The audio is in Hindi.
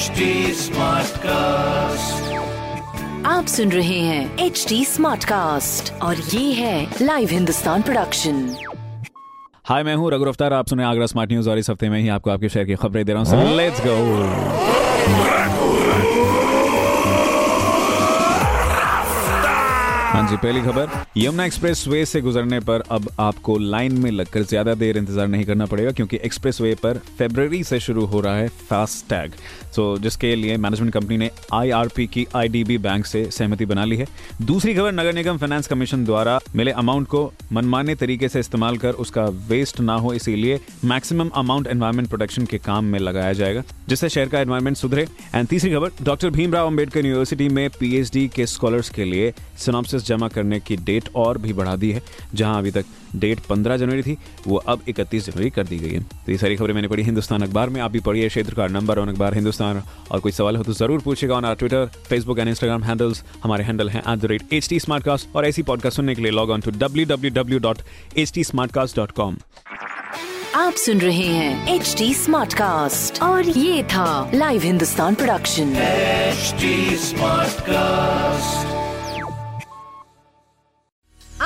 HD cast आप सुन रहे हैं एच डी स्मार्ट कास्ट और ये है लाइव हिंदुस्तान प्रोडक्शन हाय मैं हूँ रघु अफ्तार आप सुने आगरा स्मार्ट न्यूज़ और इस हफ़्ते में ही आपको आपके शहर की खबरें दे रहा हूँ। लेट्स गो जी, पहली खबर, यमुना एक्सप्रेस वे से गुजरने पर अब आपको लाइन में लगकर ज़्यादा देर इंतज़ार नहीं करना पड़ेगा, क्योंकि एक्सप्रेस वे पर फेब्रवरी से शुरू हो रहा है फास्ट टैग सो जिसके लिए मैनेजमेंट कंपनी ने आईआरपी की आईडीबी बैंक से सहमति बना ली है। दूसरी खबर, नगर निगम फाइनेंस कमीशन द्वारा मिले अमाउंट को मनमाने तरीके से इस्तेमाल कर उसका वेस्ट ना हो, इसीलिए मैक्सिमम अमाउंट एनवायरमेंट प्रोटेक्शन के काम में लगाया जाएगा, जिससे शहर का एनवायरमेंट सुधरे। एंड तीसरी खबर डॉक्टर भीमराव अंबेडकर यूनिवर्सिटी में पीएचडी के स्कॉलर्स के लिए जमा करने की डेट और भी बढ़ा दी है जहाँ अभी तक डेट 15 जनवरी थी वो अब 31 जनवरी कर दी गई है। तो ये सारी खबरें मैंने पढ़ी हिंदुस्तान अखबार में आप भी पढ़िए क्षेत्र का नंबर ऑन अखबार हिंदुस्तान। और कोई सवाल हो तो ज़रूर पूछेगा on our Twitter Facebook and Instagram handles हमारे हैंडल हैं at the rate H T और ऐसी पॉडकास्ट सुनने के लिए log on to W W W dot H T आप सुन रहे हैं एच डी स्मार्ट कास्ट और ये था live Hindustan production HD Smartcast.